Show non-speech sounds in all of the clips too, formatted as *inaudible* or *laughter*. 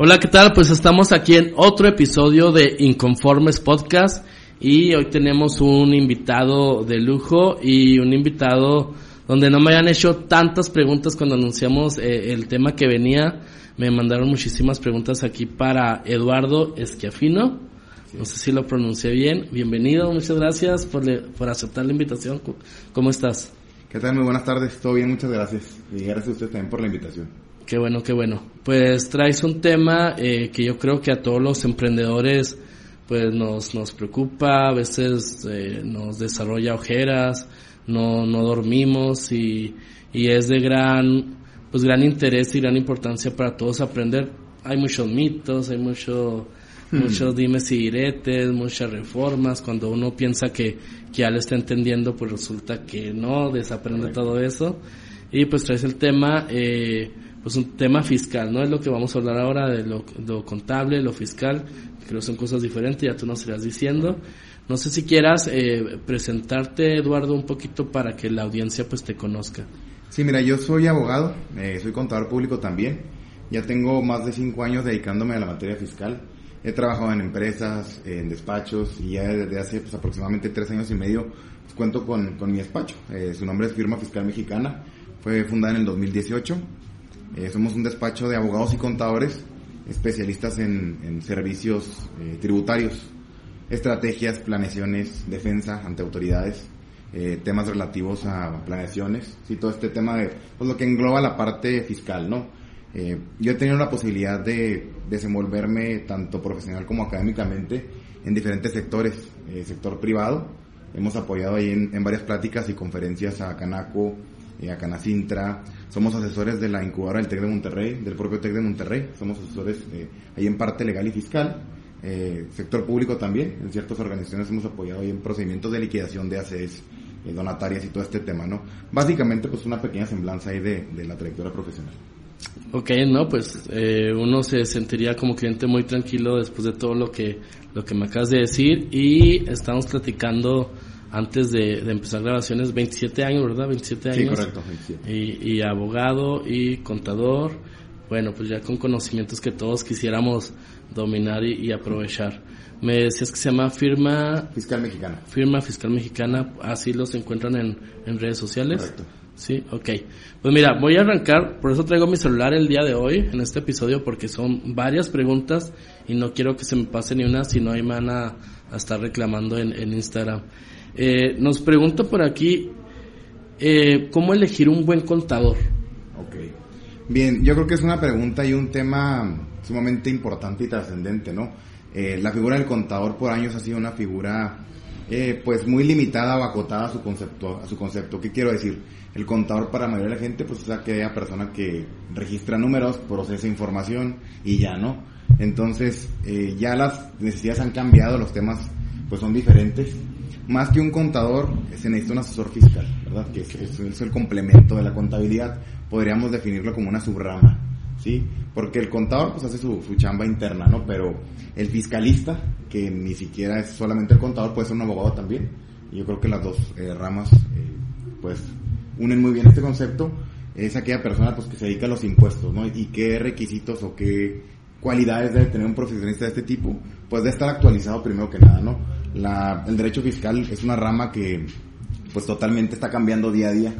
Hola, ¿qué tal? Pues estamos aquí en otro episodio de Inconformes Podcast y hoy tenemos un invitado de lujo y un invitado donde no me hayan hecho tantas preguntas cuando anunciamos eh, el tema que venía. Me mandaron muchísimas preguntas aquí para Eduardo Esquiafino. No sé si lo pronuncié bien. Bienvenido, muchas gracias por, por aceptar la invitación. ¿Cómo estás? ¿Qué tal? Muy buenas tardes. Todo bien, muchas gracias. Y gracias a usted también por la invitación. Qué bueno, qué bueno. Pues traes un tema eh, que yo creo que a todos los emprendedores pues nos, nos preocupa, a veces eh, nos desarrolla ojeras, no, no dormimos y, y es de gran, pues gran interés y gran importancia para todos aprender. Hay muchos mitos, hay mucho, hmm. muchos dimes y diretes, muchas reformas. Cuando uno piensa que, que ya lo está entendiendo, pues resulta que no, desaprende todo eso. Y pues traes el tema, eh, pues un tema fiscal, ¿no? Es lo que vamos a hablar ahora de lo, contable, lo fiscal, creo que son cosas diferentes, ya tú nos irás diciendo. No sé si quieras eh, presentarte, Eduardo, un poquito para que la audiencia pues te conozca. Sí, mira, yo soy abogado, eh, soy contador público también. Ya tengo más de cinco años dedicándome a la materia fiscal. He trabajado en empresas, en despachos y ya desde hace pues, aproximadamente tres años y medio pues, cuento con, con, mi despacho. Eh, su nombre es Firma Fiscal Mexicana. Fue fundada en el 2018 eh, somos un despacho de abogados y contadores especialistas en, servicios eh, tributarios, estrategias, planeaciones, defensa ante autoridades, eh, temas relativos a planeaciones, y todo este tema de pues, lo que engloba la parte fiscal, ¿no? yo he tenido la posibilidad de desenvolverme tanto profesional como académicamente en diferentes sectores, sector privado, hemos apoyado ahí en, en varias pláticas y conferencias a Canaco, a Canacintra, somos asesores de la incubadora del TEC de Monterrey, del propio TEC de Monterrey, somos asesores eh, ahí en parte legal y fiscal, eh, sector público también, en ciertas organizaciones hemos apoyado ahí en procedimientos de liquidación de ACES, eh, donatarias y todo este tema, ¿no? Básicamente pues una pequeña semblanza ahí de, de la trayectoria profesional. Ok, no, pues eh, uno se sentiría como cliente muy tranquilo después de todo lo que, lo que me acabas de decir. Y estamos platicando antes de, empezar grabaciones, 27 años, ¿verdad? 27 años. Sí, correcto. Y, abogado y contador, bueno, pues ya con conocimientos que todos quisiéramos dominar y, aprovechar. Me decías que se llama Firma... Fiscal Mexicana. Firma Fiscal Mexicana, así los encuentran en, en redes sociales. Correcto. Sí, ok. Pues mira, voy a arrancar, por eso traigo mi celular el día de hoy, en este episodio, porque son varias preguntas y no quiero que se me pase ni una, si no hay van a, estar reclamando en, en Instagram. Eh, nos pregunta por aquí, eh, ¿cómo elegir un buen contador? Ok. Bien, yo creo que es una pregunta y un tema sumamente importante y trascendente, ¿no? Eh, la figura del contador por años ha sido una figura eh, pues muy limitada o acotada a su concepto. A su concepto. ¿Qué quiero decir? El contador para la mayoría de la gente pues es aquella persona que registra números, procesa información y ya, ¿no? Entonces eh, ya las necesidades han cambiado, los temas pues son diferentes más que un contador, se necesita un asesor fiscal, ¿verdad? Que es, el complemento de la contabilidad. Podríamos definirlo como una subrama, ¿sí? Porque el contador pues hace su, chamba interna, ¿no? Pero el fiscalista, que ni siquiera es solamente el contador, puede ser un abogado también. Y yo creo que las dos eh, ramas, eh, pues, unen muy bien este concepto. Es aquella persona pues que se dedica a los impuestos, ¿no? Y qué requisitos o qué cualidades debe tener un profesionista de este tipo, pues debe estar actualizado primero que nada, ¿no? La, el derecho fiscal es una rama que pues totalmente está cambiando día a día,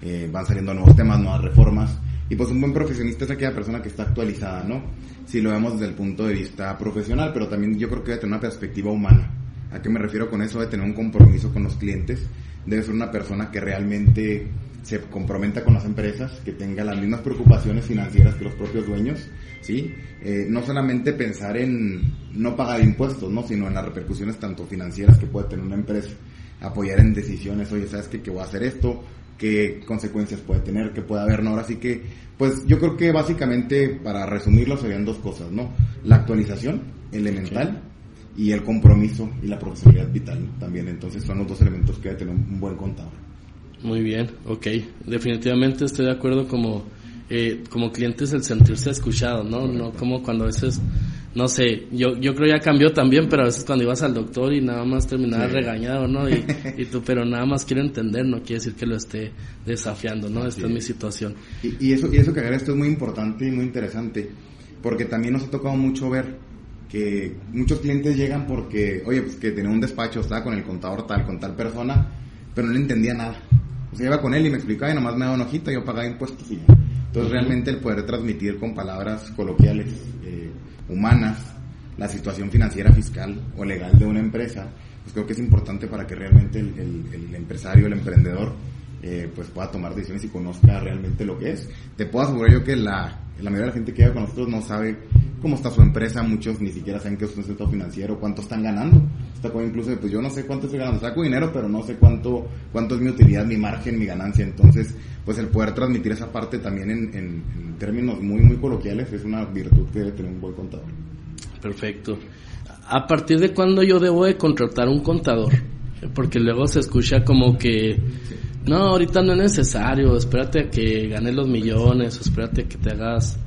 eh, van saliendo nuevos temas, nuevas reformas, y pues un buen profesionista es aquella persona que está actualizada, ¿no? Si lo vemos desde el punto de vista profesional, pero también yo creo que debe tener una perspectiva humana. ¿A qué me refiero con eso? Debe tener un compromiso con los clientes, debe ser una persona que realmente se comprometa con las empresas, que tenga las mismas preocupaciones financieras que los propios dueños, ¿sí? Eh, no solamente pensar en no pagar impuestos, ¿no? Sino en las repercusiones tanto financieras que puede tener una empresa, apoyar en decisiones, oye, ¿sabes qué? Que voy a hacer esto, qué consecuencias puede tener, qué puede haber, ¿no? Ahora sí que, pues yo creo que básicamente, para resumirlo, serían dos cosas, ¿no? La actualización elemental y el compromiso y la profesionalidad vital también. Entonces son los dos elementos que debe tener un buen contador. Muy bien, ok. Definitivamente estoy de acuerdo como, eh, como clientes el sentirse escuchado, ¿no? No como cuando a veces, no sé, yo, yo creo ya cambió también, pero a veces cuando ibas al doctor y nada más terminaba regañado, ¿no? Y, *laughs* y, tú, pero nada más quiero entender, no quiere decir que lo esté desafiando, ¿no? Esta es mi situación. Y, y, eso, y eso que esto es muy importante y muy interesante. porque también nos ha tocado mucho ver que muchos clientes llegan porque, oye, pues que tenía un despacho, estaba con el contador tal, con tal persona, pero no le entendía nada. O sea, iba con él y me explicaba y nomás me daba una hojita, yo pagaba impuestos y Entonces realmente el poder transmitir con palabras coloquiales, eh, humanas, la situación financiera, fiscal o legal de una empresa, pues creo que es importante para que realmente el, el empresario, el emprendedor, eh, pues pueda tomar decisiones y conozca realmente lo que es. Te puedo asegurar yo que la, la mayoría de la gente que llega con nosotros no sabe cómo está su empresa, muchos ni siquiera saben qué es un sector financiero, cuánto están ganando. Está como incluso, pues yo no sé cuánto estoy ganando, saco dinero, pero no sé cuánto, cuánto es mi utilidad, mi margen, mi ganancia. Entonces, pues el poder transmitir esa parte también en, en términos muy, muy coloquiales es una virtud que debe tener un buen contador. Perfecto. ¿A partir de cuándo yo debo de contratar un contador? Porque luego se escucha como que no, ahorita no es necesario, espérate a que ganes los millones, espérate a que te hagas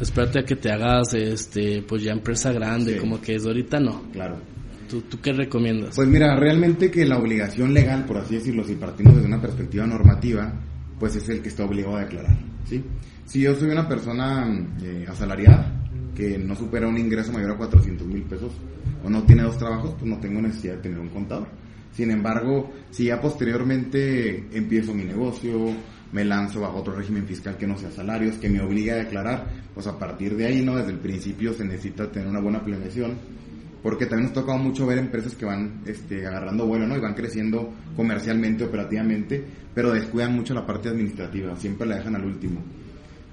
espérate a que te hagas este pues ya empresa grande, como que es ahorita no. Claro. ¿Tú, ¿Tú qué recomiendas? Pues mira, realmente que la obligación legal, por así decirlo, si partimos desde una perspectiva normativa, pues es el que está obligado a declarar, ¿sí? Si yo soy una persona eh, asalariada, que no supera un ingreso mayor a 400 mil pesos, o no tiene dos trabajos, pues no tengo necesidad de tener un contador sin embargo, si ya posteriormente empiezo mi negocio, me lanzo bajo otro régimen fiscal que no sea salarios, que me obliga a declarar, pues a partir de ahí, ¿no? Desde el principio se necesita tener una buena planeación, porque también nos toca mucho ver empresas que van este, agarrando vuelo, ¿no? Y van creciendo comercialmente, operativamente, pero descuidan mucho la parte administrativa, siempre la dejan al último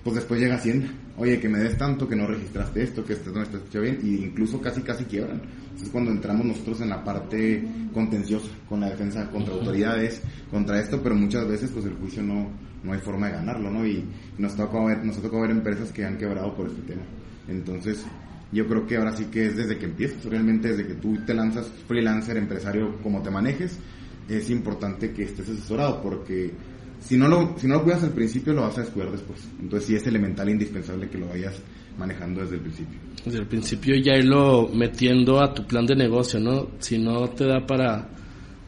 pues después llega Hacienda, oye, que me des tanto, que no registraste esto, que esto no está hecho bien, y incluso casi casi quiebran. Es cuando entramos nosotros en la parte contenciosa, con la defensa contra autoridades, contra esto, pero muchas veces pues el juicio no, no hay forma de ganarlo, ¿no? Y nos toca ver, nos toca ver empresas que han quebrado por este tema. Entonces, yo creo que ahora sí que es desde que empiezas, realmente desde que tú te lanzas freelancer, empresario, como te manejes, es importante que estés asesorado porque si no lo, si no lo cuidas al principio, lo vas a descuidar después. Entonces sí es elemental e indispensable que lo vayas manejando desde el principio. Desde el principio ya irlo metiendo a tu plan de negocio, ¿no? Si no te da para,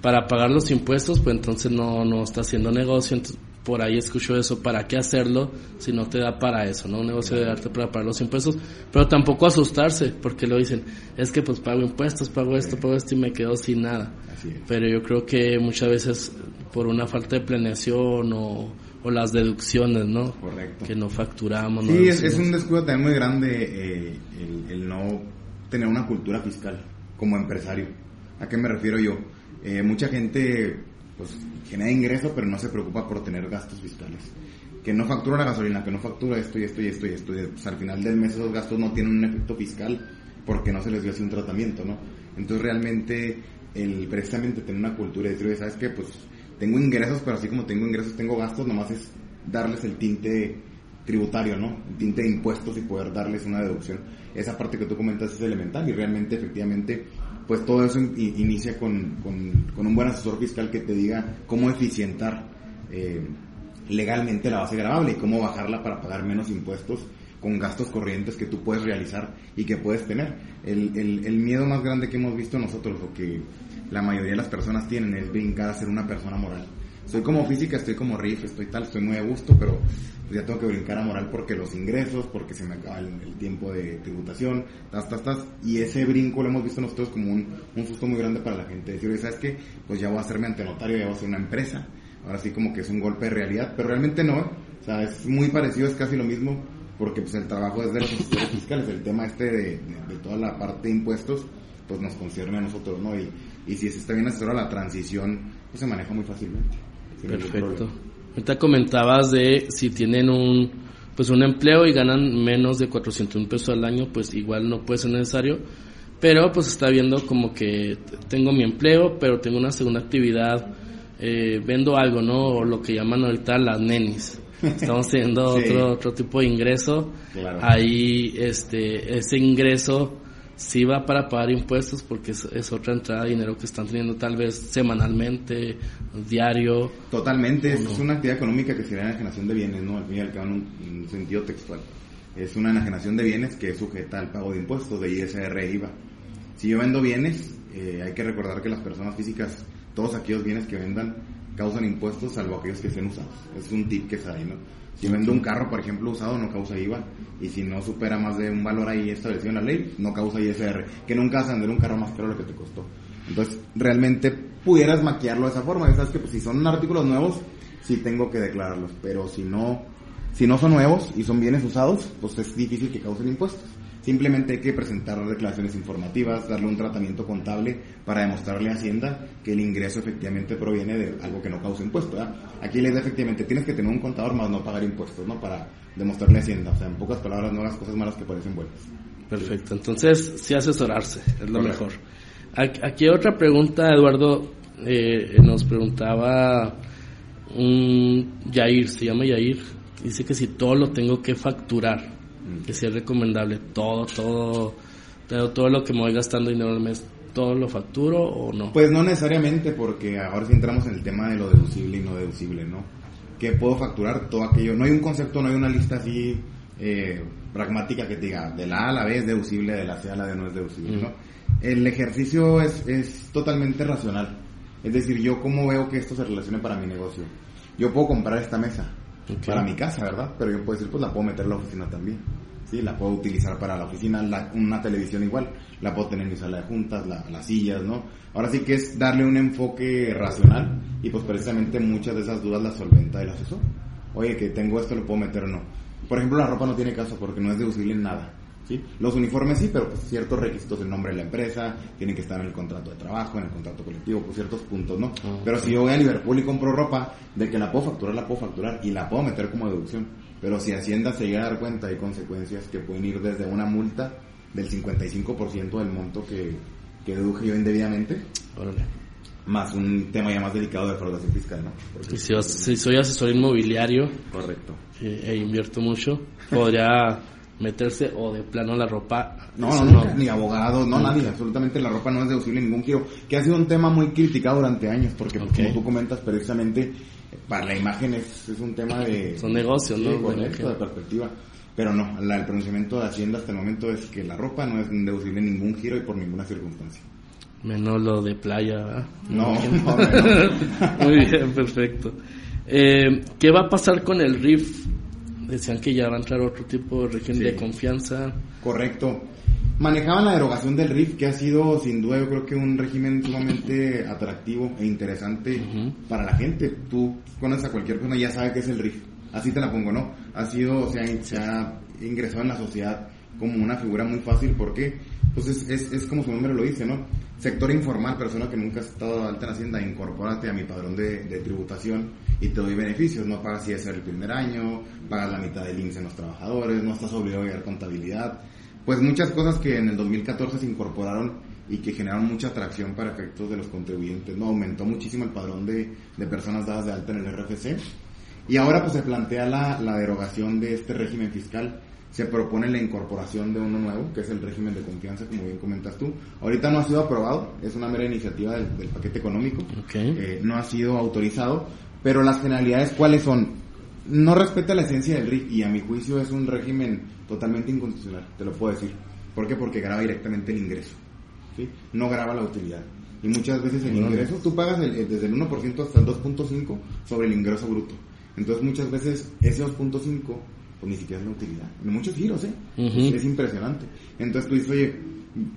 para pagar los impuestos, pues entonces no, no está haciendo negocio. Entonces, por ahí escucho eso, ¿para qué hacerlo si no te da para eso, no? Un negocio de darte para pagar los impuestos, pero tampoco asustarse, porque lo dicen, es que pues pago impuestos, pago esto, pago esto y me quedo sin nada. Pero yo creo que muchas veces por una falta de planeación o, las deducciones, ¿no? Correcto. Que no facturamos. Sí, es, un descuido también muy grande eh, el, no tener una cultura fiscal como empresario. ¿A qué me refiero yo? Eh, mucha gente pues genera ingreso pero no se preocupa por tener gastos fiscales. Que no factura la gasolina, que no factura esto y esto y esto y esto. Y pues, al final del mes esos gastos no tienen un efecto fiscal porque no se les dio así un tratamiento, ¿no? Entonces realmente el precisamente tener una cultura y decir, ¿sabes qué? Pues tengo ingresos, pero así como tengo ingresos, tengo gastos, nomás es darles el tinte tributario, ¿no? El tinte de impuestos y poder darles una deducción. Esa parte que tú comentas es elemental y realmente, efectivamente, pues todo eso inicia con, con, un buen asesor fiscal que te diga cómo eficientar eh, legalmente la base grabable y cómo bajarla para pagar menos impuestos con gastos corrientes que tú puedes realizar y que puedes tener. El, el, el miedo más grande que hemos visto nosotros, o que la mayoría de las personas tienen, es brincar a ser una persona moral. Soy como física, estoy como riff, estoy tal, estoy muy a gusto, pero pues ya tengo que brincar a moral porque los ingresos, porque se me acaba el, tiempo de tributación, tas, tas, tas. Y ese brinco lo hemos visto nosotros como un, un susto muy grande para la gente. Decir, ¿sabes qué? Pues ya voy a hacerme ante notario, ya voy a hacer una empresa. Ahora sí como que es un golpe de realidad, pero realmente no. O sea, es muy parecido, es casi lo mismo porque pues el trabajo es de los asesores fiscales, el tema este de, toda la parte de impuestos, pues nos concierne a nosotros, ¿no? Y, y si se está bien asesorado la transición, pues se maneja muy fácilmente. Perfecto. Ahorita comentabas de si tienen un pues un empleo y ganan menos de 400 mil pesos al año, pues igual no puede ser necesario. Pero pues está viendo como que tengo mi empleo, pero tengo una segunda actividad, eh, vendo algo, ¿no? O lo que llaman ahorita las nenis estamos teniendo *laughs* otro, otro tipo de ingreso. Ahí, este, ese ingreso sí va para pagar impuestos porque es, otra entrada de dinero que están teniendo tal vez semanalmente, diario. Totalmente, es una actividad económica que sería enajenación de bienes, ¿no? Al fin y al cabo en un, sentido textual. Es una enajenación de bienes que es sujeta al pago de impuestos de ISR e IVA. Si yo vendo bienes, eh, hay que recordar que las personas físicas, todos aquellos bienes que vendan, causan impuestos salvo aquellos que estén usados. Es un tip que se ahí, ¿no? Si vendo un carro, por ejemplo, usado, no causa IVA. Y si no supera más de un valor ahí establecido en la ley, no causa ISR. Que nunca vas a vender un carro más caro de lo que te costó. Entonces, realmente pudieras maquillarlo de esa forma. sabes que pues, si son artículos nuevos, sí tengo que declararlos. Pero si no, si no son nuevos y son bienes usados, pues es difícil que causen impuestos. Simplemente hay que presentar declaraciones informativas, darle un tratamiento contable para demostrarle a Hacienda que el ingreso efectivamente proviene de algo que no causa impuesto. Aquí les da efectivamente, tienes que tener un contador más no pagar impuestos, ¿no? Para demostrarle a Hacienda. O sea, en pocas palabras, no las cosas malas que parecen buenas. Perfecto. Entonces, sí asesorarse, es lo mejor. Aquí otra pregunta, Eduardo, eh, nos preguntaba un Yair, se llama Yair, dice que si todo lo tengo que facturar, que si es recomendable todo, todo, todo, todo lo que me voy gastando dinero al mes, todo lo facturo o no? Pues no necesariamente, porque ahora sí entramos en el tema de lo deducible y no deducible, ¿no? Que puedo facturar todo aquello. No hay un concepto, no hay una lista así eh, pragmática que te diga de la A a la B es deducible, de la C a la D no es deducible, ¿no? El ejercicio es, es totalmente racional. Es decir, yo cómo veo que esto se relacione para mi negocio. Yo puedo comprar esta mesa, para mi casa, ¿verdad? Pero yo puedo decir, pues la puedo meter en la oficina también. Sí, la puedo utilizar para la oficina, una televisión igual, la puedo tener en mi sala de juntas, las sillas, ¿no? Ahora sí que es darle un enfoque racional y pues precisamente muchas de esas dudas las solventa el asesor. Oye, que tengo esto, lo puedo meter o no. Por ejemplo, la ropa no tiene caso porque no es deducible en nada. Los uniformes sí, pero pues ciertos requisitos del nombre de la empresa, tienen que estar en el contrato de trabajo, en el contrato colectivo, por ciertos puntos, ¿no? Ah. Pero si yo voy a Liverpool y compro ropa, de que la puedo facturar, la puedo facturar y la puedo meter como deducción. Pero si Hacienda se llega a dar cuenta, hay consecuencias que pueden ir desde una multa del 55% del monto que, que deduje yo indebidamente. Más un tema ya más delicado de fraudación fiscal, ¿no? si, soy asesor inmobiliario. Correcto. e invierto mucho, podría meterse o de plano la ropa. No, no, no, ni abogados, no, nadie, absolutamente la ropa no es deducible en ningún giro, que ha sido un tema muy criticado durante años, porque como tú comentas precisamente, para la imagen es, es un tema de... *laughs* Son negocios, ¿no? Correcto, de perspectiva. Pero no, el pronunciamiento de Hacienda hasta el momento es que la ropa no es deducible en ningún giro y por ninguna circunstancia. Menos lo de playa, *laughs* No, no, Muy bien, perfecto. Eh, ¿Qué va a pasar con el RIF? decían que ya va a entrar otro tipo de régimen de confianza. Correcto. Manejaban la derogación del RIF, que ha sido sin duda yo creo que un régimen sumamente atractivo e interesante para la gente. Tú conoces a cualquier persona y ya sabe que es el RIF. Así te la pongo, ¿no? Ha sido, o sea, se ha ingresado en la sociedad como una figura muy fácil. ¿Por qué? Pues es, es, es como su nombre lo dice, ¿no? Sector informal, persona que nunca ha estado alta en Hacienda, incorpórate a mi padrón de, de tributación y te doy beneficios. No pagas ISR el primer año, pagas la mitad del INSS en los trabajadores, no estás obligado a llevar contabilidad. Pues muchas cosas que en el 2014 se incorporaron y que generaron mucha atracción para efectos de los contribuyentes. No aumentó muchísimo el padrón de, de personas dadas de alta en el RFC. Y ahora pues se plantea la, la derogación de este régimen fiscal se propone la incorporación de uno nuevo, que es el régimen de confianza, como bien comentas tú. Ahorita no ha sido aprobado, es una mera iniciativa del, paquete económico, eh, no ha sido autorizado, pero las generalidades, ¿cuáles son? No respeta la esencia del RIF y a mi juicio es un régimen totalmente inconstitucional, te lo puedo decir. ¿Por qué? Porque graba directamente el ingreso, ¿sí? no graba la utilidad. Y muchas veces el ingreso, tú pagas desde el 1% hasta el 2.5% sobre el ingreso bruto. Entonces muchas veces ese 2.5 pues ni siquiera es la utilidad. En muchos giros, ¿eh? es, impresionante. Entonces tú dices, oye,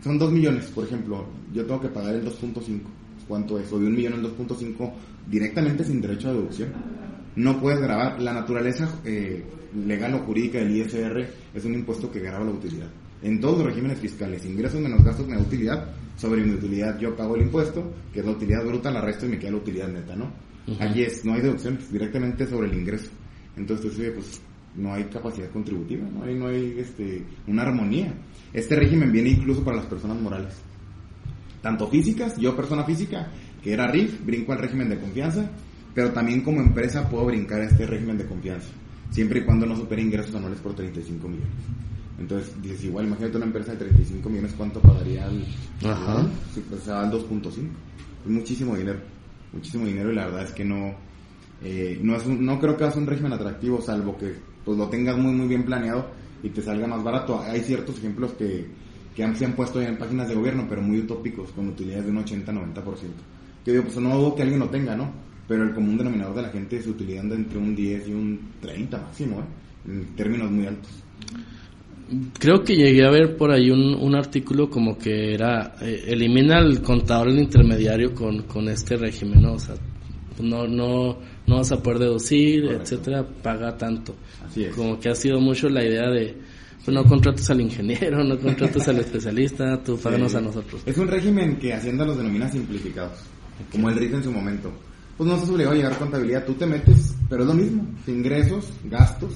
son 2 millones, por ejemplo, yo tengo que pagar el 2.5. ¿Cuánto es? O de un millón el 2.5 directamente sin derecho a deducción. No puedes grabar. La naturaleza eh, legal o jurídica del ISR es un impuesto que graba la utilidad. En todos los regímenes fiscales, ingresos menos gastos menos utilidad, sobre mi utilidad yo pago el impuesto, que es la utilidad bruta, la resto y me queda la utilidad neta, ¿no? Es, no hay deducción, directamente sobre el ingreso. Entonces, pues no hay capacidad contributiva, no hay, no hay este, una armonía. Este régimen viene incluso para las personas morales, tanto físicas, yo persona física, que era RIF, brinco al régimen de confianza, pero también como empresa puedo brincar a este régimen de confianza, siempre y cuando no supere ingresos anuales por 35 millones. Entonces, dices, igual, imagínate una empresa de 35 millones, ¿cuánto pagaría al, Ajá. Si pues, al 2.5? Es muchísimo dinero, muchísimo dinero y la verdad es que no, eh, no, es no creo que sea un régimen atractivo, salvo que pues lo tengas muy muy bien planeado y te salga más barato. Hay ciertos ejemplos que, que han, se han puesto en páginas de gobierno, pero muy utópicos, con utilidades de un 80-90%. Que digo, pues no dudo que alguien lo tenga, ¿no? Pero el común denominador de la gente se utiliza entre un 10 y un 30 máximo, ¿eh? en términos muy altos. Creo que llegué a ver por ahí un, un artículo como que era, eh, elimina el contador, el intermediario con, con este régimen, ¿no? O sea, no, no, no vas a poder deducir, etcétera, paga tanto. Así es. Como que ha sido mucho la idea de, pues no contrates al ingeniero, no contrates al especialista, tú páganos Sí. a nosotros. Es un régimen que Hacienda los denomina simplificados, como el RIT en su momento. Pues no estás obligado a llegar a contabilidad, tú te metes, pero es lo mismo. Ingresos, gastos,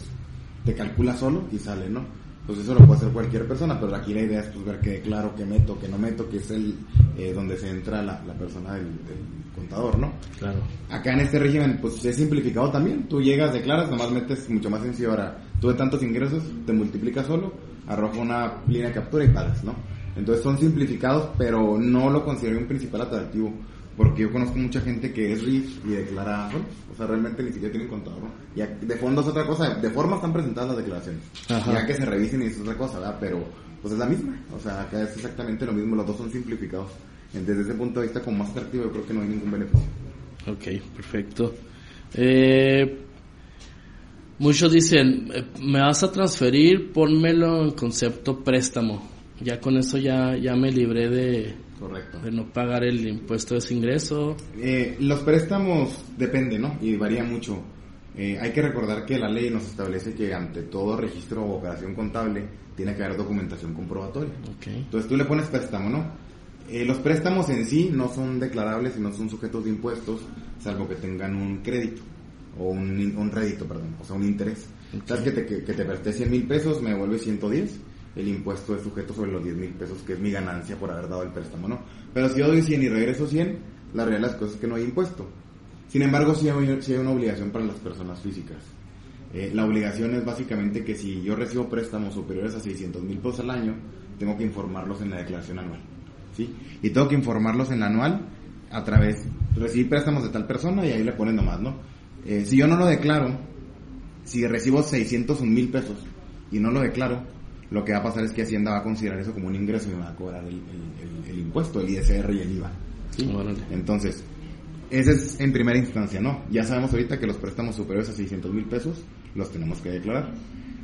te calcula solo y sale, ¿no? Pues eso lo puede hacer cualquier persona, pero aquí la idea es pues ver que declaro, que meto, que no meto, que es el eh, donde se entra la, la persona del, del contador, ¿no? Claro. Acá en este régimen, pues es simplificado también. Tú llegas, declaras, nomás metes mucho más sencillo. Ahora, tú de tantos ingresos, te multiplicas solo, arroja una línea de captura y pagas, ¿no? Entonces son simplificados, pero no lo considero un principal atractivo. Porque yo conozco mucha gente que es RIF y declara, bueno, o sea, realmente ni siquiera tienen contador, ¿no? Ya de fondo es otra cosa, de forma están presentadas las declaraciones. Ajá. Ya que se revisen y es otra cosa, ¿verdad? Pero, pues es la misma. O sea, acá es exactamente lo mismo, los dos son simplificados. Desde ese punto de vista, como más atractivo, yo creo que no hay ningún beneficio. Ok, perfecto. Eh, muchos dicen, eh, me vas a transferir, pónmelo en concepto préstamo. Ya con eso ya, ya me libré de, Correcto. de no pagar el impuesto de ese ingreso. Eh, los préstamos depende, ¿no? Y varía mucho. Eh, hay que recordar que la ley nos establece que ante todo registro o operación contable tiene que haber documentación comprobatoria. Ok. Entonces tú le pones préstamo, ¿no? Eh, los préstamos en sí no son declarables y no son sujetos de impuestos, salvo que tengan un crédito o un, un rédito, perdón, o sea, un interés. ¿Sabes que te, que, que te presté 100 mil pesos, me devuelve 110? El impuesto es sujeto sobre los 10 mil pesos, que es mi ganancia por haber dado el préstamo, ¿no? Pero si yo doy 100 y regreso 100, la realidad de las cosas es que no hay impuesto. Sin embargo, sí hay, sí hay una obligación para las personas físicas. Eh, la obligación es básicamente que si yo recibo préstamos superiores a 600 mil pesos al año, tengo que informarlos en la declaración anual. ¿sí? Y tengo que informarlos en la anual a través, recibí préstamos de tal persona y ahí le ponen nomás, ¿no? Eh, si yo no lo declaro, si recibo 601 mil pesos y no lo declaro, lo que va a pasar es que Hacienda va a considerar eso como un ingreso y va a cobrar el, el- el- el impuesto, el ISR y el IVA. ¿sí? Entonces, ese es en primera instancia, ¿no? Ya sabemos ahorita que los préstamos superiores a 600 mil pesos los tenemos que declarar.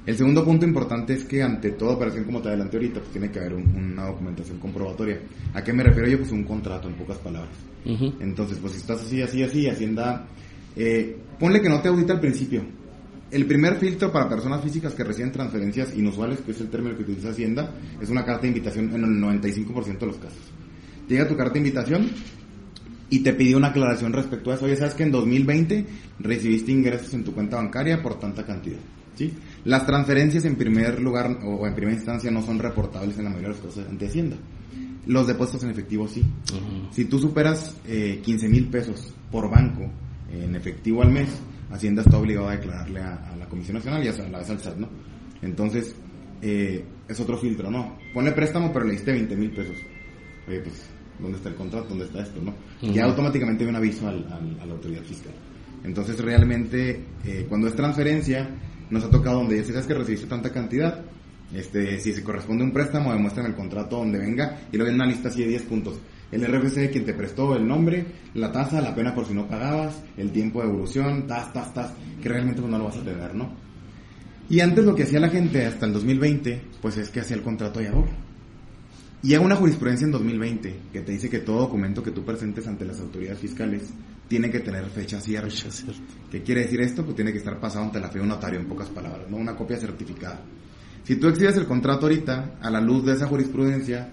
El segundo punto importante es que ante toda operación, como te adelanté ahorita, pues tiene que haber un- una documentación comprobatoria. ¿A qué me refiero yo? Pues un contrato, en pocas palabras. Ujú. Entonces, pues si estás así, así, así, Hacienda, eh, ponle que no te audita al principio. El primer filtro para personas físicas que reciben transferencias inusuales, que es el término que utiliza Hacienda, es una carta de invitación en el 95% de los casos. Llega tu carta de invitación y te pidió una aclaración respecto a eso. Oye, sabes que en 2020 recibiste ingresos en tu cuenta bancaria por tanta cantidad. ¿sí? Las transferencias en primer lugar o en primera instancia no son reportables en la mayoría de los casos ante Hacienda. Los depósitos en efectivo sí. Si tú superas eh, 15 mil pesos por banco eh, en efectivo al mes, Hacienda está obligado a declararle a, a la Comisión Nacional y a la vez al SAT, ¿no? Entonces, eh, es otro filtro, ¿no? Ponle préstamo, pero le diste 20 mil pesos. Oye, pues, ¿dónde está el contrato? ¿Dónde está esto, no? Ya Ujú. automáticamente hay un aviso al- al- a la autoridad fiscal. Entonces, realmente, eh, cuando es transferencia, nos ha tocado donde ya sabes que recibiste tanta cantidad, este, si se corresponde a un préstamo, demuestran el contrato donde venga y luego en una lista así de 10 puntos. El RFC de quien te prestó, el nombre, la tasa, la pena por si no pagabas, el tiempo de evolución, tas, tas, tas, que realmente pues no lo vas a tener, ¿no? Y antes lo que hacía la gente hasta el 2020, pues es que hacía el contrato a ahora. Y hay una jurisprudencia en 2020 que te dice que todo documento que tú presentes ante las autoridades fiscales tiene que tener fecha cierta. Fecha cierta. ¿Qué quiere decir esto? Pues tiene que estar pasado ante la fe de un notario, en pocas palabras, ¿no? Una copia certificada. Si tú exhibes el contrato ahorita, a la luz de esa jurisprudencia,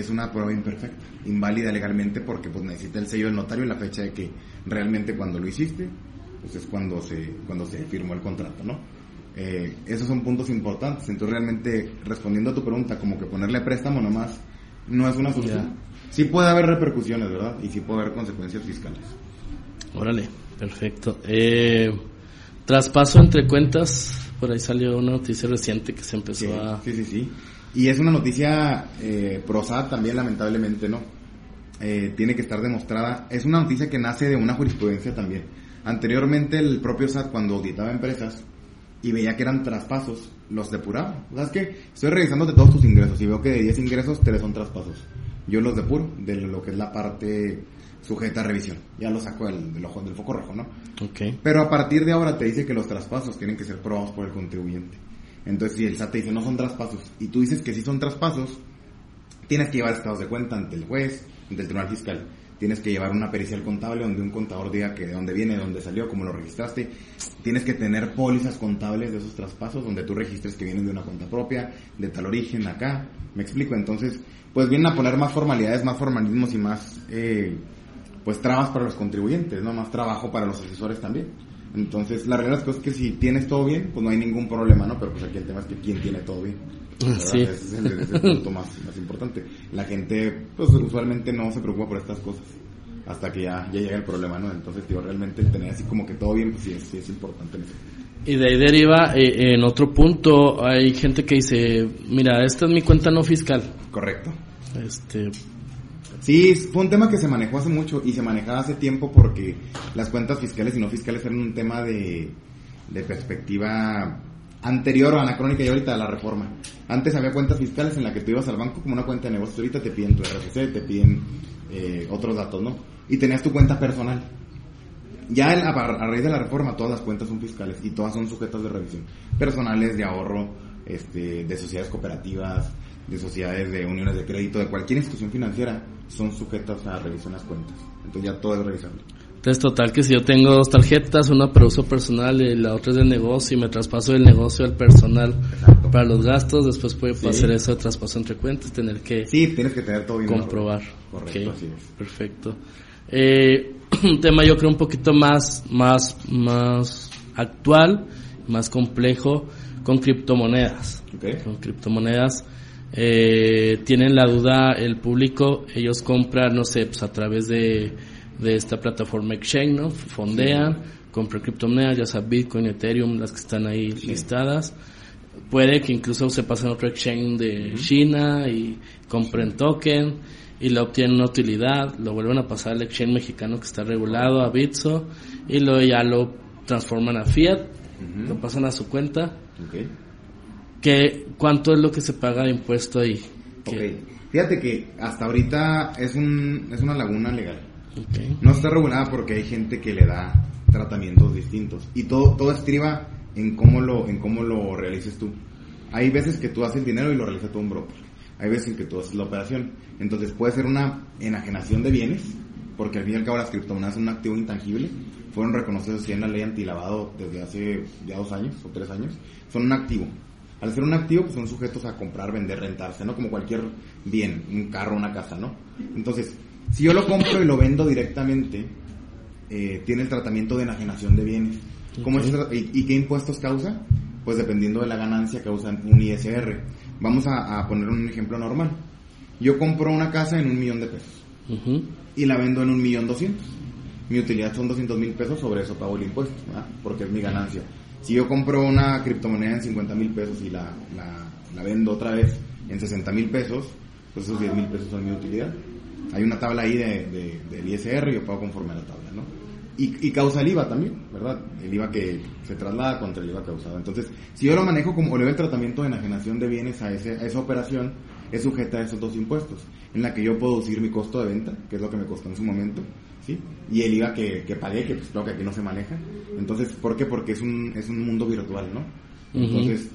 es una prueba imperfecta, inválida legalmente porque pues necesita el sello del notario y la fecha de que realmente cuando lo hiciste, pues es cuando se, cuando se firmó el contrato, ¿no? Eh, esos son puntos importantes. Entonces realmente, respondiendo a tu pregunta, como que ponerle préstamo nomás no es una solución. Sí puede haber repercusiones, ¿verdad? Y sí puede haber consecuencias fiscales. Órale, perfecto. Eh, traspaso entre cuentas, por ahí salió una noticia reciente que se empezó Sí, a... sí, sí, sí. Y es una noticia eh, prosada también, lamentablemente, ¿no? Eh, tiene que estar demostrada. Es una noticia que nace de una jurisprudencia también. Anteriormente, el propio SAT, cuando auditaba empresas y veía que eran traspasos, los depuraba. ¿Sabes qué? Estoy revisando de todos tus ingresos y veo que de 10 ingresos, 3 son traspasos. Yo los depuro de lo que es la parte sujeta a revisión. Ya lo del, del, ojo, del foco rojo, ¿no? Ok. Pero a partir de ahora te dice que los traspasos tienen que ser probados por el contribuyente. Entonces, si el SAT te dice no son traspasos y tú dices que sí son traspasos, tienes que llevar estados de cuenta ante el juez, ante el tribunal fiscal. Tienes que llevar una pericial contable donde un contador diga que de dónde viene, de dónde salió, cómo lo registraste. Tienes que tener pólizas contables de esos traspasos donde tú registres que vienen de una cuenta propia, de tal origen acá. ¿Me explico? Entonces, pues vienen a poner más formalidades, más formalismos y más, eh, pues trabas para los contribuyentes, ¿no? Más trabajo para los asesores también. Entonces, la realidad es que si tienes todo bien, pues no hay ningún problema, ¿no? Pero pues aquí el tema es que quién tiene todo bien. *laughs* Sí. Ese es el, ese punto más, más importante. La gente, pues usualmente no se preocupa por estas cosas hasta que ya, ya llega el problema, ¿no? Entonces, digo, realmente tener así como que todo bien, pues sí es, sí es importante. Y de ahí deriva, eh, en otro punto, hay gente que dice, mira, esta es mi cuenta no fiscal. Correcto. Este, Sí, fue un tema que se manejó hace mucho y se manejaba hace tiempo porque las cuentas fiscales y no fiscales eran un tema de, de perspectiva anterior o anacrónica y ahorita a la reforma. Antes había cuentas fiscales en las que tú ibas al banco como una cuenta de negocio, ahorita te piden tu RFC, te piden eh, otros datos, ¿no? Y tenías tu cuenta personal. Ya el- a, a raíz de la reforma todas las cuentas son fiscales y todas son sujetas de revisión. Personales, de ahorro, este, de sociedades cooperativas, de sociedades de uniones de crédito, de cualquier institución financiera, son sujetas a revisión las cuentas. Entonces ya todo es revisable. entonces total que si yo tengo dos tarjetas, una para uso personal y la otra es del negocio y me traspaso del negocio al personal Exacto. para los gastos, después puede Sí. hacer eso de traspaso entre cuentas, tener que Sí, tienes que tener todo bien. comprobar. Correcto, así es. Perfecto. Eh, *clears throat* un tema yo creo un poquito más, más, más actual, más complejo, con criptomonedas. Ok. Con criptomonedas. Eh, tienen la duda el público, ellos compran, no sé, pues a través de, de esta plataforma exchange, ¿no? Fondean, compran criptomonedas, ya sea Bitcoin, Ethereum, las que están ahí listadas. Puede que incluso se pasen a otro exchange de China y compren token y lo obtienen una utilidad, lo vuelven a pasar al exchange mexicano que está regulado, a Bitso, y luego ya lo transforman a Fiat, lo pasan a su cuenta. ¿Qué, ¿Cuánto es lo que se paga de impuesto ahí? Ok. ¿Qué? Fíjate que hasta ahorita es, un, es una laguna legal. Ok. No está regulada porque hay gente que le da tratamientos distintos. Y todo, todo estriba en cómo, lo, en cómo lo realices tú. Hay veces que tú haces el dinero y lo realiza todo un broker. Hay veces que tú haces la operación. Entonces puede ser una enajenación de bienes, porque al fin y al cabo las criptomonedas son un activo intangible. Fueron reconocidos así en la ley antilavado desde hace ya dos años o tres años. Son un activo. Al ser un activo, pues son sujetos a comprar, vender, rentarse, ¿no? Como cualquier bien, un carro, una casa, ¿no? Entonces, si yo lo compro y lo vendo directamente, eh, tiene el tratamiento de enajenación de bienes. ¿Cómo es y, y qué impuestos causa? Pues dependiendo de la ganancia causa un ISR. Vamos a, a poner un ejemplo normal. Yo compro una casa en un millón de pesos y la vendo en un millón doscientos. Mi utilidad son 200 mil pesos, sobre eso pago el impuesto, ¿verdad? porque es mi ganancia. Si yo compro una criptomoneda en 50 mil pesos y la, la, vendo otra vez en 60 mil pesos, pues esos 10 mil pesos son mi utilidad. Hay una tabla ahí de, de- del ISR y yo pago conforme a la tabla, ¿no? Y, y causa el IVA también, ¿verdad? El IVA que se traslada contra el IVA causado. Entonces, si yo lo manejo como, o le doy el tratamiento de enajenación de bienes a, ese, esa operación, es sujeta a esos dos impuestos, en la que yo puedo deducir mi costo de venta, que es lo que me costó en su momento, ¿sí? Y el IVA que, que pagué, que pues claro que aquí no se maneja. Entonces, ¿por qué? Porque es un, es un mundo virtual, ¿no? Entonces,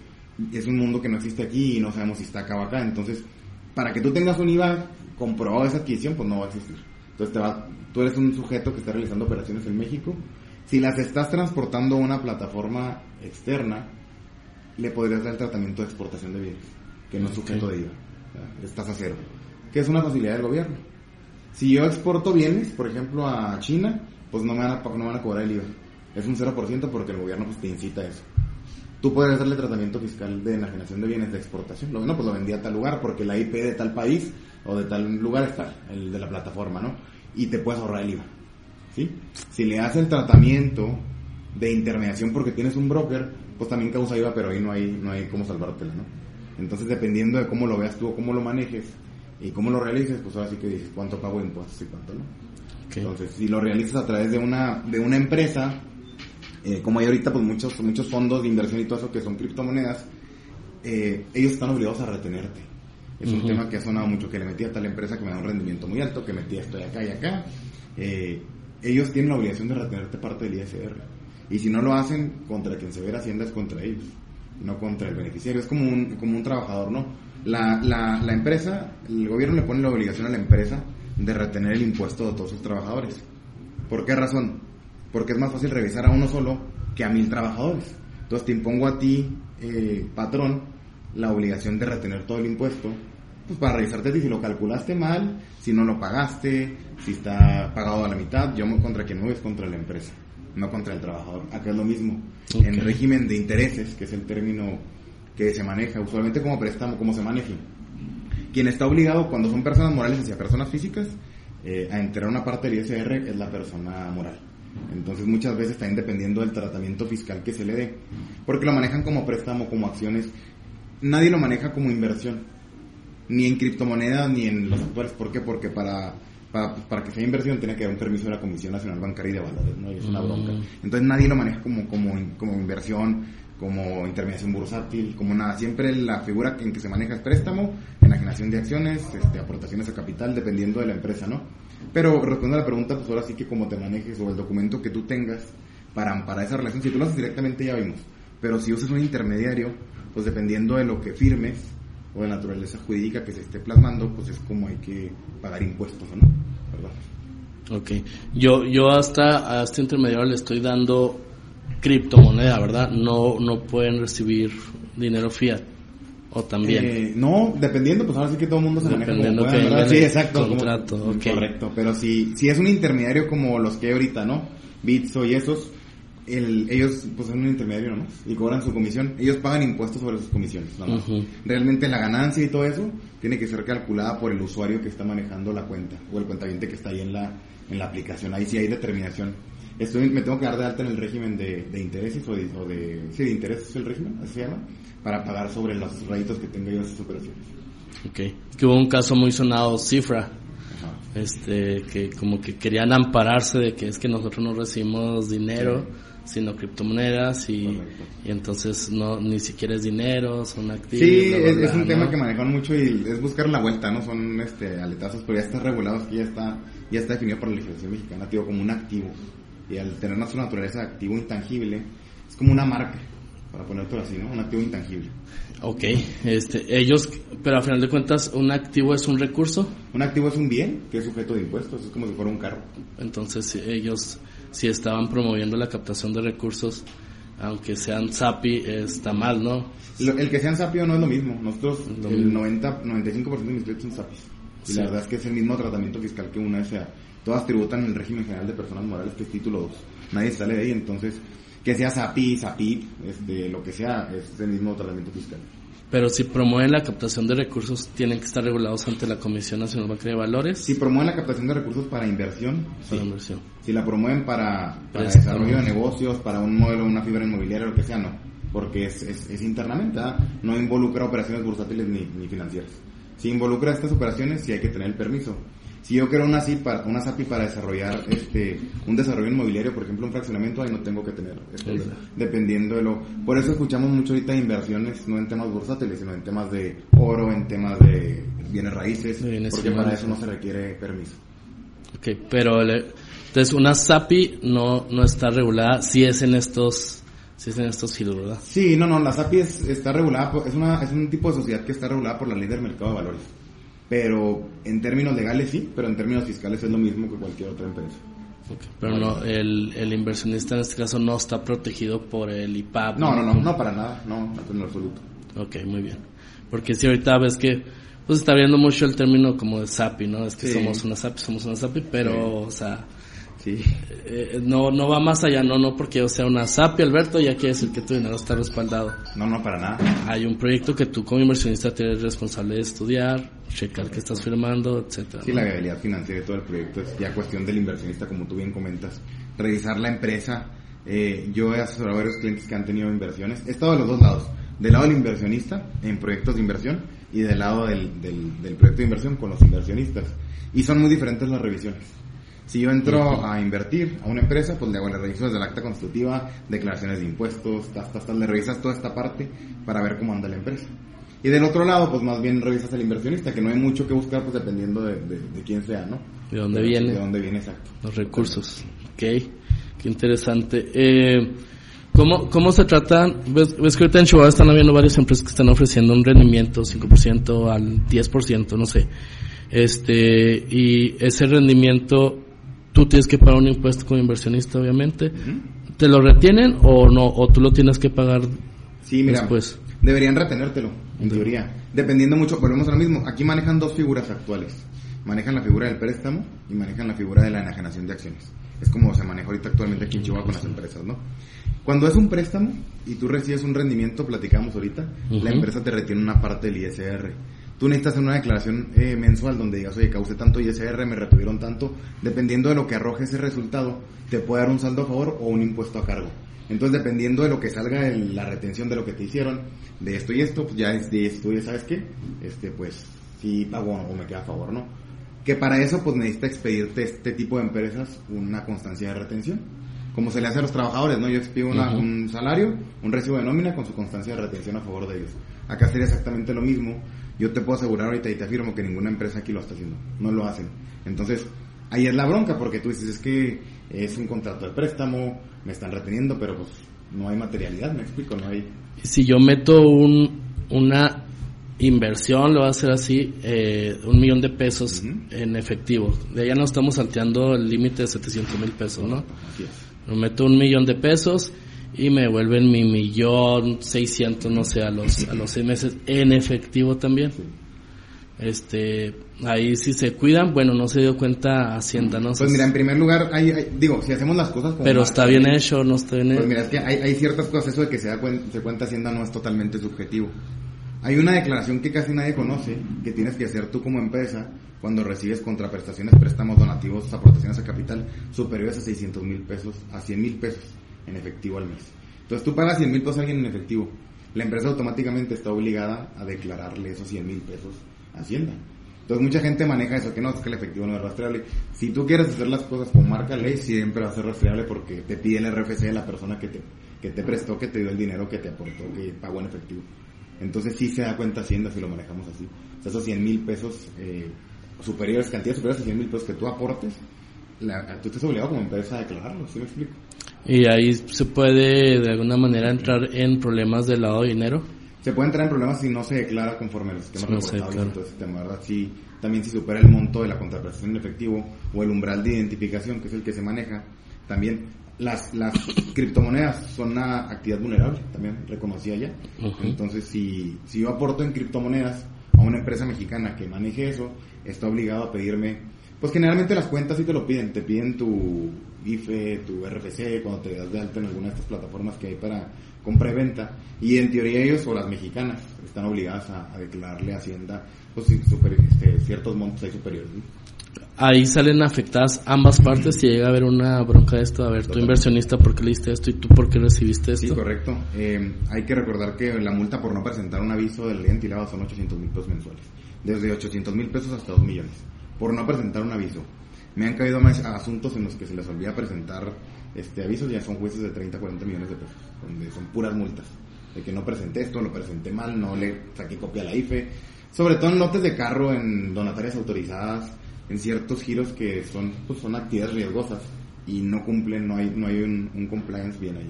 es un mundo que no existe aquí y no sabemos si está acá o acá. Entonces, para que tú tengas un IVA comprobado de esa adquisición, pues no va a existir. Entonces, te va, tú eres un sujeto que está realizando operaciones en México. Si las estás transportando a una plataforma externa, le podrías dar el tratamiento de exportación de bienes, que no es sujeto Ok. de IVA. Estás a cero. Que es una facilidad del gobierno. Si yo exporto bienes, por ejemplo, a China, pues no me van a, no van a cobrar el IVA. Es un 0% porque el gobierno pues, te incita a eso. Tú puedes hacerle tratamiento fiscal de enajenación de bienes de exportación. Lo bueno, pues lo vendí a tal lugar porque la IP de tal país o de tal lugar está, el de la plataforma, ¿no? Y te puedes ahorrar el IVA. ¿Sí? Si le haces el tratamiento de intermediación porque tienes un broker, pues también causa IVA, pero ahí no hay, no hay cómo salvártela, ¿no? Entonces, dependiendo de cómo lo veas tú o cómo lo manejes y cómo lo realices, pues ahora sí que dices cuánto pago de impuestos y cuánto no. Ok. Entonces, si lo realizas a través de una, de una empresa, eh, como hay ahorita pues muchos, muchos fondos de inversión y todo eso que son criptomonedas, eh, ellos están obligados a retenerte. Es un Ujú. tema que ha sonado mucho, que le metí a tal empresa que me da un rendimiento muy alto, que metí esto de acá y acá, eh, ellos tienen la obligación de retenerte parte del ISR. Y si no lo hacen, contra quien se ve hacienda es contra ellos, no contra el beneficiario. Es como un, como un trabajador, ¿no? La, la, la empresa, el gobierno le pone la obligación a la empresa de retener el impuesto de todos sus trabajadores. ¿Por qué razón? Porque es más fácil revisar a uno solo que a mil trabajadores. Entonces te impongo a ti, eh, patrón, la obligación de retener todo el impuesto, pues para revisarte si lo calculaste mal, si no lo pagaste, si está pagado a la mitad. Yo contra quien no es contra la empresa, no contra el trabajador. Acá es lo mismo. En régimen de intereses, que es el término que se maneja usualmente como préstamo, como se maneje. Quien está obligado cuando son personas morales hacia personas físicas eh, a enterar una parte del ISR es la persona moral. Entonces muchas veces también dependiendo del tratamiento fiscal que se le dé. Porque lo manejan como préstamo, como acciones. Nadie lo maneja como inversión. Ni en criptomonedas ni en los actuales. ¿Por qué? Porque para, para, para, que sea inversión tiene que haber un permiso de la Comisión Nacional Bancaria y de Valores, ¿no? Y es una bronca. Mm. Entonces nadie lo maneja como, como, como inversión como intermediación bursátil, como nada. Siempre la figura en que se maneja es préstamo, enajenación de acciones, este, aportaciones a capital, dependiendo de la empresa, ¿no? Pero respondiendo a la pregunta, pues ahora sí que como te manejes o el documento que tú tengas para, para esa relación, si tú lo haces directamente ya vimos, pero si usas un intermediario, pues dependiendo de lo que firmes o de la naturaleza jurídica que se esté plasmando, pues es como hay que pagar impuestos, ¿no? ¿Verdad? Ok. Yo, yo hasta a este intermediario le estoy dando criptomoneda, ¿verdad? No, no pueden recibir dinero fiat. O también. Eh, no, dependiendo, pues ahora sí que todo el mundo se maneja como pueda, Sí, exacto. Contrato, Correcto, pero si, si es un intermediario como los que hay ahorita, ¿no? Bitso y esos, el, ellos pues son un intermediario nomás y cobran su comisión. Ellos pagan impuestos sobre sus comisiones, nomás. Realmente la ganancia y todo eso tiene que ser calculada por el usuario que está manejando la cuenta o el cuentaviente que está ahí en la, en la aplicación. Ahí sí hay determinación estoy, me tengo que dar de alta en el régimen de, de intereses o de, o de, sí, de intereses es el régimen, así se llama, para pagar sobre los réditos que tenga yo esas operaciones. Ok, que hubo un caso muy sonado, Cifra, este, que como que querían ampararse de que es que nosotros no recibimos dinero, sino criptomonedas y, y, entonces no ni siquiera es dinero, son activos. Sí, es, un tema que manejan mucho y es buscar la vuelta, no son este aletazos, pero ya está regulado, que ya está ya está definido por la legislación mexicana, tío, como un activo y al tener nuestra naturaleza de activo intangible, es como una marca, para ponértelo así, ¿no? Un activo intangible. Ok, este, ellos, pero a final de cuentas, ¿un activo es un recurso? Un activo es un bien que es sujeto de impuestos, es como si fuera un carro. Entonces, ellos, si estaban promoviendo la captación de recursos, aunque sean SAPI, está mal, ¿no? el que sean SAPI o no es lo mismo. Nosotros, el 90, 95% de mis clientes son SAPIs. Y la verdad es que es el mismo tratamiento fiscal que una SA todas tributan en el régimen general de personas morales, que es título 2. Nadie sale de ahí, entonces, que sea SAPI, SAPIP, de lo que sea, es el mismo tratamiento fiscal. Pero si promueven la captación de recursos, tienen que estar regulados ante la Comisión Nacional Bancaria de Valores. Si promueven la captación de recursos para inversión, para inversión. Si la promueven para, para desarrollo de negocios, para un modelo, una fibra inmobiliaria, lo que sea, no. Porque es, es, internamente, ¿ah? no involucra operaciones bursátiles ni, ni financieras. Si involucra estas operaciones, sí hay que tener el permiso. Si yo quiero una SAPI para, una SAPI para desarrollar este un desarrollo inmobiliario, por ejemplo, un fraccionamiento, ahí no tengo que tener. dependiendo de lo. Por eso escuchamos mucho ahorita inversiones, no en temas bursátiles, sino en temas de oro, en temas de bienes raíces, porque para eso no se requiere permiso. Ok, pero entonces una SAPI no, no está regulada si es en estos si es en estos giros, ¿verdad? Sí, no, no, la SAPI está regulada, es, una, es un tipo de sociedad que está regulada por la ley del mercado de valores pero en términos legales sí, pero en términos fiscales es lo mismo que cualquier otra empresa. Pero no, el, el, inversionista en este caso no está protegido por el IPAP. No, no, no, no, para nada, no, en absoluto. Ok, muy bien. Porque si ahorita ves que pues está viendo mucho el término como de SAPI, ¿no? Es que somos una SAPI, somos una SAPI, pero, o sea, Sí. Eh, no, no va más allá, no, no porque yo sea una SAPI, Alberto, ya quiere decir que tu dinero está respaldado. No, no, para nada. Hay un proyecto que tú como inversionista tienes responsable de estudiar, checar que estás firmando, etcétera. Sí, la viabilidad financiera de todo el proyecto es ya cuestión del inversionista, como tú bien comentas. Revisar la empresa. Eh, yo he asesorado a varios clientes que han tenido inversiones. He estado de los dos lados. Del lado del inversionista, en proyectos de inversión, y del lado del, del, del proyecto de inversión con los inversionistas. Y son muy diferentes las revisiones. Si yo entro a invertir a una empresa, pues le hago, le reviso desde el acta constitutiva, declaraciones de impuestos, hasta, hasta, le revisas toda esta parte para ver cómo anda la empresa. Y del otro lado, pues más bien revisas al inversionista, que no hay mucho que buscar, pues dependiendo de, de, quién sea, ¿no? ¿De dónde viene? De dónde viene, exacto. Los recursos. Ok, qué interesante. Eh, ¿cómo, ¿Cómo se trata? ¿Ves, ves que ahorita en Chihuahua están habiendo varias empresas que están ofreciendo un rendimiento 5% al 10%, no sé. Este, y ese rendimiento, tú tienes que pagar un impuesto como inversionista, obviamente. ¿Te lo retienen o no? ¿O tú lo tienes que pagar Sí, mira, después? deberían retenértelo, en teoría. Dependiendo mucho, volvemos a lo mismo. Aquí manejan dos figuras actuales. Manejan la figura del préstamo y manejan la figura de la enajenación de acciones. Es como se maneja ahorita actualmente aquí en Chihuahua con las empresas, ¿no? Cuando es un préstamo y tú recibes un rendimiento, platicamos ahorita, la empresa te retiene una parte del ISR. Tú necesitas hacer una declaración eh, mensual donde digas, oye, causé tanto ISR, me retuvieron tanto. Dependiendo de lo que arroje ese resultado, te puede dar un saldo a favor o un impuesto a cargo. Entonces, dependiendo de lo que salga de la retención de lo que te hicieron, de esto y esto, pues ya es de esto, ya sabes qué, este, pues, si pago o me queda a favor, ¿no? Que para eso, pues necesita expedirte este tipo de empresas una constancia de retención. Como se le hace a los trabajadores, ¿no? Yo expido una- Ujú. un salario, un recibo de nómina con su constancia de retención a favor de ellos. Acá sería exactamente lo mismo. Yo te puedo asegurar ahorita y te afirmo que ninguna empresa aquí lo está haciendo. No lo hacen. Entonces, ahí es la bronca porque tú dices, es que es un contrato de préstamo, me están reteniendo, pero pues no hay materialidad, me explico, no hay... si yo meto un, una inversión, lo voy a hacer así, eh, un millón de pesos en efectivo. De allá no estamos salteando el límite de 700 mil pesos, ¿no? Así es. Me meto un millón de pesos y me devuelven mi millón seiscientos, no sé, a los, a los seis meses en efectivo también. Este, ahí si se cuidan, bueno, no se dio cuenta Hacienda, ¿no? Pues mira, en primer lugar, hay, hay- digo, si hacemos las cosas como pero está bien hecho, no está bien Pues mira, es que hay, hay ciertas cosas, eso de que se da cuen- se cuenta Hacienda no es totalmente subjetivo. Hay una declaración que casi nadie conoce, que tienes que hacer tú como empresa cuando recibes contraprestaciones, préstamos, donativos, aportaciones a capital superiores a 600 mil pesos, a 100 mil pesos en efectivo al mes. Entonces tú pagas 100 mil pesos a alguien en efectivo. La empresa automáticamente está obligada a declararle esos 100 mil pesos a Hacienda. Entonces mucha gente maneja eso, que no, es que el efectivo no es rastreable. Si tú quieres hacer las cosas con marca ley, siempre va a ser rastreable porque te pide el RFC de la persona que te, que te prestó, que te dio el dinero, que te aportó, que pagó en efectivo. Entonces sí se da cuenta Hacienda si lo manejamos así. O sea, esos 100 mil pesos eh, superiores, cantidades superiores a 100 mil pesos que tú aportes, la- tú estás obligado como empresa a declararlo, ¿sí me explico? Y ahí se puede de alguna manera entrar en problemas del lado de dinero. Se puede entrar en problemas si no se declara conforme a los sistemas Sí, no sé, reportables claro. todo ese tema, ¿verdad? Si, también si supera el monto de la contraprestación en efectivo o el umbral de identificación, que es el que se maneja, también las, las *coughs* criptomonedas son una actividad vulnerable, también reconocida ya. Ujú. Entonces, si, si yo aporto en criptomonedas a una empresa mexicana que maneje eso, está obligado a pedirme, pues generalmente las cuentas sí te lo piden, te piden tu IFE, tu RFC, cuando te das de alta en alguna de estas plataformas que hay para compra y venta, y en teoría ellos o las mexicanas están obligadas a, a declararle a Hacienda pues, super- este, ciertos montos ahí superiores. Ahí salen afectadas ambas partes si llega a haber una bronca de esto. A ver, tú inversionista, ¿por qué le diste esto? ¿Y tú por qué recibiste esto? Sí, correcto. Eh, hay que recordar que la multa por no presentar un aviso de ley son 800 mil pesos mensuales. Desde 800 mil pesos hasta 2 millones. Por no presentar un aviso. Me han caído más asuntos en los que se les olvida presentar este avisos, ya son juicios de 30, 40 millones de pesos, donde son puras multas. De que no presenté esto, lo presenté mal, no le saqué copia a la IFE. Sobre todo en lotes de carro, en donatarias autorizadas, en ciertos giros que son, pues, son actividades riesgosas y no cumplen, no hay, no hay un, un compliance bien ahí.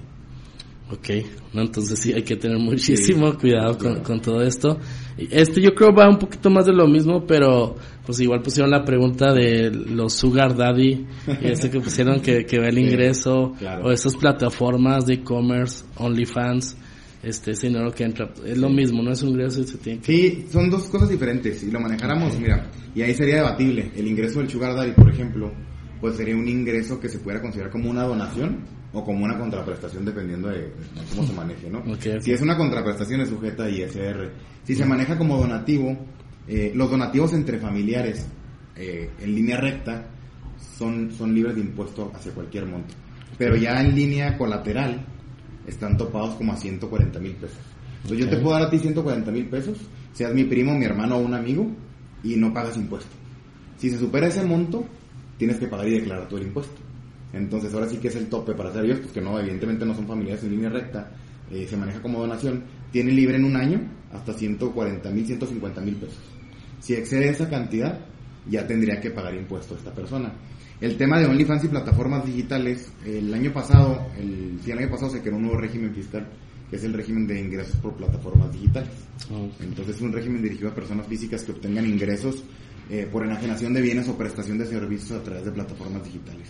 Ok, no, entonces sí hay que tener muchísimo Sí, cuidado con, claro. con todo esto. Este yo creo va un poquito más de lo mismo, pero pues igual pusieron la pregunta de los Sugar Daddy y este que pusieron que, que ve el *laughs* Sí, ingreso claro. o esas plataformas de e-commerce, OnlyFans, este ese dinero que entra, es lo mismo, no es un ingreso y se tiene que... Sí, son dos cosas diferentes. Si lo manejáramos, mira, y ahí sería debatible. El ingreso del Sugar Daddy, por ejemplo, pues sería un ingreso que se pudiera considerar como una donación o como una contraprestación, dependiendo de, de cómo se maneje, ¿no? Si es una contraprestación, es sujeta a ISR. Si se maneja como donativo, eh, los donativos entre familiares eh, en línea recta son, son libres de impuesto hacia cualquier monto. Pero ya en línea colateral están topados como a 140 mil pesos. Entonces yo te puedo dar a ti 140 mil pesos, seas mi primo, mi hermano o un amigo, y no pagas impuesto. Si se supera ese monto, tienes que pagar y declarar todo el impuesto. Entonces ahora sí que es el tope para hacer ellos, pues que no, evidentemente no son familiares en línea recta, eh, se maneja como donación, tiene libre en un año hasta 140 mil, 150 mil pesos. Si excede esa cantidad, ya tendría que pagar impuesto esta persona. El tema de OnlyFans y plataformas digitales, el año pasado, el, sí, el año pasado se creó un nuevo régimen fiscal, que es el régimen de ingresos por plataformas digitales. Ah, Entonces es un régimen dirigido a personas físicas que obtengan ingresos eh, por enajenación de bienes o prestación de servicios a través de plataformas digitales.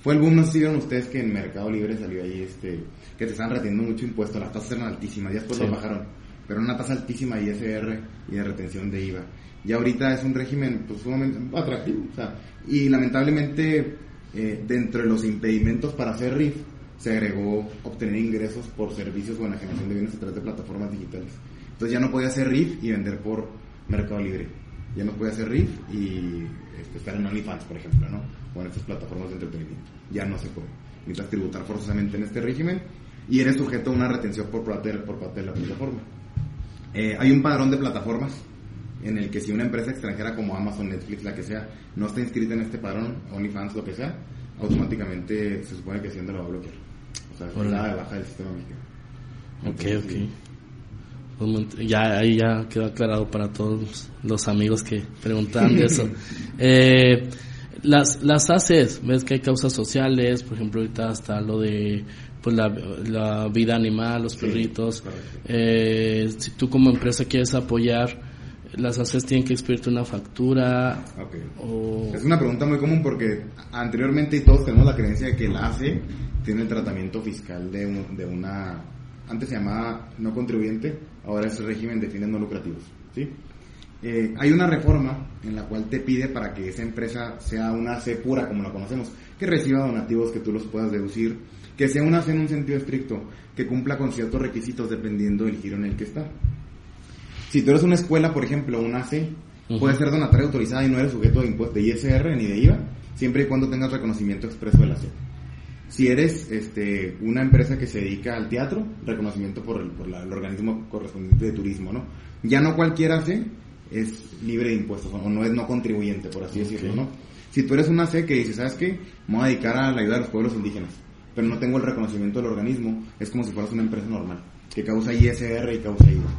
Fue el boom, no sé si vieron ustedes que en Mercado Libre salió ahí este, que te estaban reteniendo mucho impuesto, las tasas eran altísimas, ya después Sí. lo bajaron, pero una tasa altísima de ISR y de retención de IVA. Y ahorita es un régimen pues sumamente atractivo, o sea, y lamentablemente eh, dentro de los impedimentos para hacer RIF se agregó obtener ingresos por servicios o enajenación de bienes a través de plataformas digitales. Entonces ya no podía hacer RIF y vender por Mercado Libre. Ya no podía hacer RIF y este, estar en OnlyFans, por ejemplo, ¿no? O en estas plataformas de entretenimiento. Ya no se puede. Necesitas tributar forzosamente en este régimen y eres sujeto a una retención por parte de, por parte de la plataforma. Eh, hay un padrón de plataformas en el que si una empresa extranjera como Amazon, Netflix, la que sea, no está inscrita en este padrón, OnlyFans, lo que sea, automáticamente se supone que Hacienda lo va a bloquear. O sea, nada de baja del sistema mexicano. Ok, Entonces, ok. sí. Pues ya ahí ya quedó aclarado para todos los amigos que preguntaban de eso. *laughs* Eh, las, las ACES, ves que hay causas sociales, por ejemplo, ahorita está lo de pues la, la vida animal, los Sí, perritos. Eh, si tú como empresa quieres apoyar, las ACES tienen que expedirte una factura o... Es una pregunta muy común porque anteriormente y todos tenemos la creencia de que el ACE tiene el tratamiento fiscal de, un- de una... Antes se llamaba no contribuyente, ahora es régimen de fines no lucrativos. ¿sí? Eh, hay una reforma en la cual te pide para que esa empresa sea una AC pura como la conocemos, que reciba donativos que tú los puedas deducir, que sea una AC en un sentido estricto, que cumpla con ciertos requisitos dependiendo del giro en el que está. Si tú eres una escuela, por ejemplo, una AC, Ujú. puedes ser donataria autorizada y no eres sujeto de impuestos de ISR ni de IVA, siempre y cuando tengas reconocimiento expreso de la AC. Si eres este, una empresa que se dedica al teatro, reconocimiento por el, por la- el organismo correspondiente de turismo, ¿no? Ya no cualquiera C es libre de impuestos o no es no contribuyente, por así decirlo, ¿no? Si tú eres una C que dice, ¿sabes qué? Me voy a dedicar a la ayuda de los pueblos indígenas, pero no tengo el reconocimiento del organismo, es como si fueras una empresa normal, que causa ISR y causa IVA,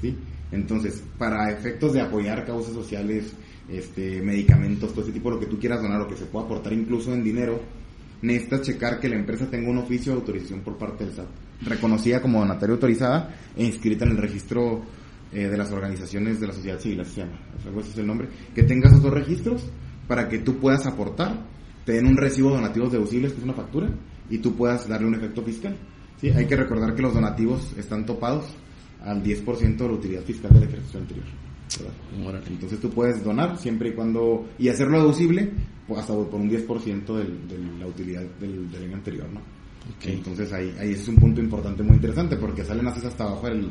¿sí? Entonces, para efectos de apoyar causas sociales, este, medicamentos, todo ese tipo, lo que tú quieras donar o que se pueda aportar incluso en dinero, necesitas checar que la empresa tenga un oficio de autorización por parte del SAT, reconocida como donataria autorizada e inscrita en el registro eh, de las organizaciones de la sociedad civil, así se llama, algo así es el nombre, que tenga esos dos registros para que tú puedas aportar, te den un recibo de donativos deducibles, que es una factura, y tú puedas darle un efecto fiscal. ¿sí? Hay que recordar que los donativos están topados al 10% de la utilidad fiscal del ejercicio anterior. Entonces tú puedes donar siempre y cuando, y hacerlo deducible, pues hasta por un 10% del, de la utilidad del, del año anterior, ¿no? Entonces ahí, ahí es un punto importante muy interesante porque salen haces hasta abajo del,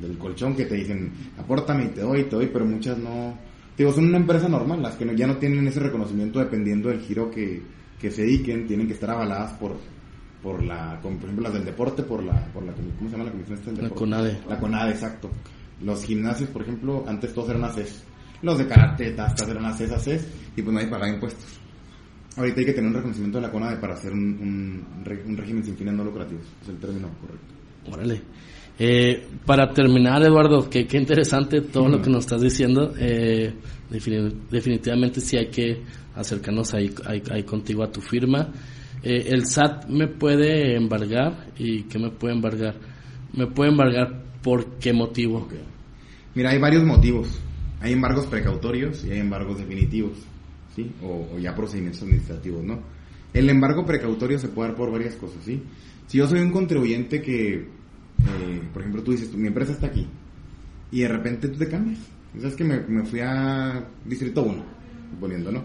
del colchón que te dicen, apórtame y te doy, te doy, pero muchas no, digo, son una empresa normal, las que no- ya no tienen ese reconocimiento dependiendo del giro que, que se dediquen, tienen que estar avaladas por, por la, como por ejemplo las del deporte, por la, por la, ¿cómo se llama la comisión esta del La deporte? CONADE. La CONADE, exacto. Los gimnasios, por ejemplo, antes todos eran ACES. Los de karate, tastas eran ACES, ACES, y pues nadie pagaba impuestos. Ahorita hay que tener un reconocimiento de la CONADE para hacer un, un, un régimen sin fines no lucrativos. Es el término correcto. Órale. Eh, para terminar, Eduardo, que qué interesante todo lo que nos estás diciendo. Eh, defini- definitivamente sí hay que acercarnos ahí, ahí- ahí contigo a tu firma. Eh, el SAT me puede embargar y ¿qué me puede embargar? Me puede embargar por qué motivo. Mira, hay varios motivos. Hay embargos precautorios y hay embargos definitivos, ¿sí? O, o ya procedimientos administrativos, ¿no? El embargo precautorio se puede dar por varias cosas, ¿sí? Si yo soy un contribuyente que, eh, por ejemplo, tú dices, mi empresa está aquí, y de repente tú te cambias. ¿Sabes que me, me fui a Distrito 1, poniendo, ¿no?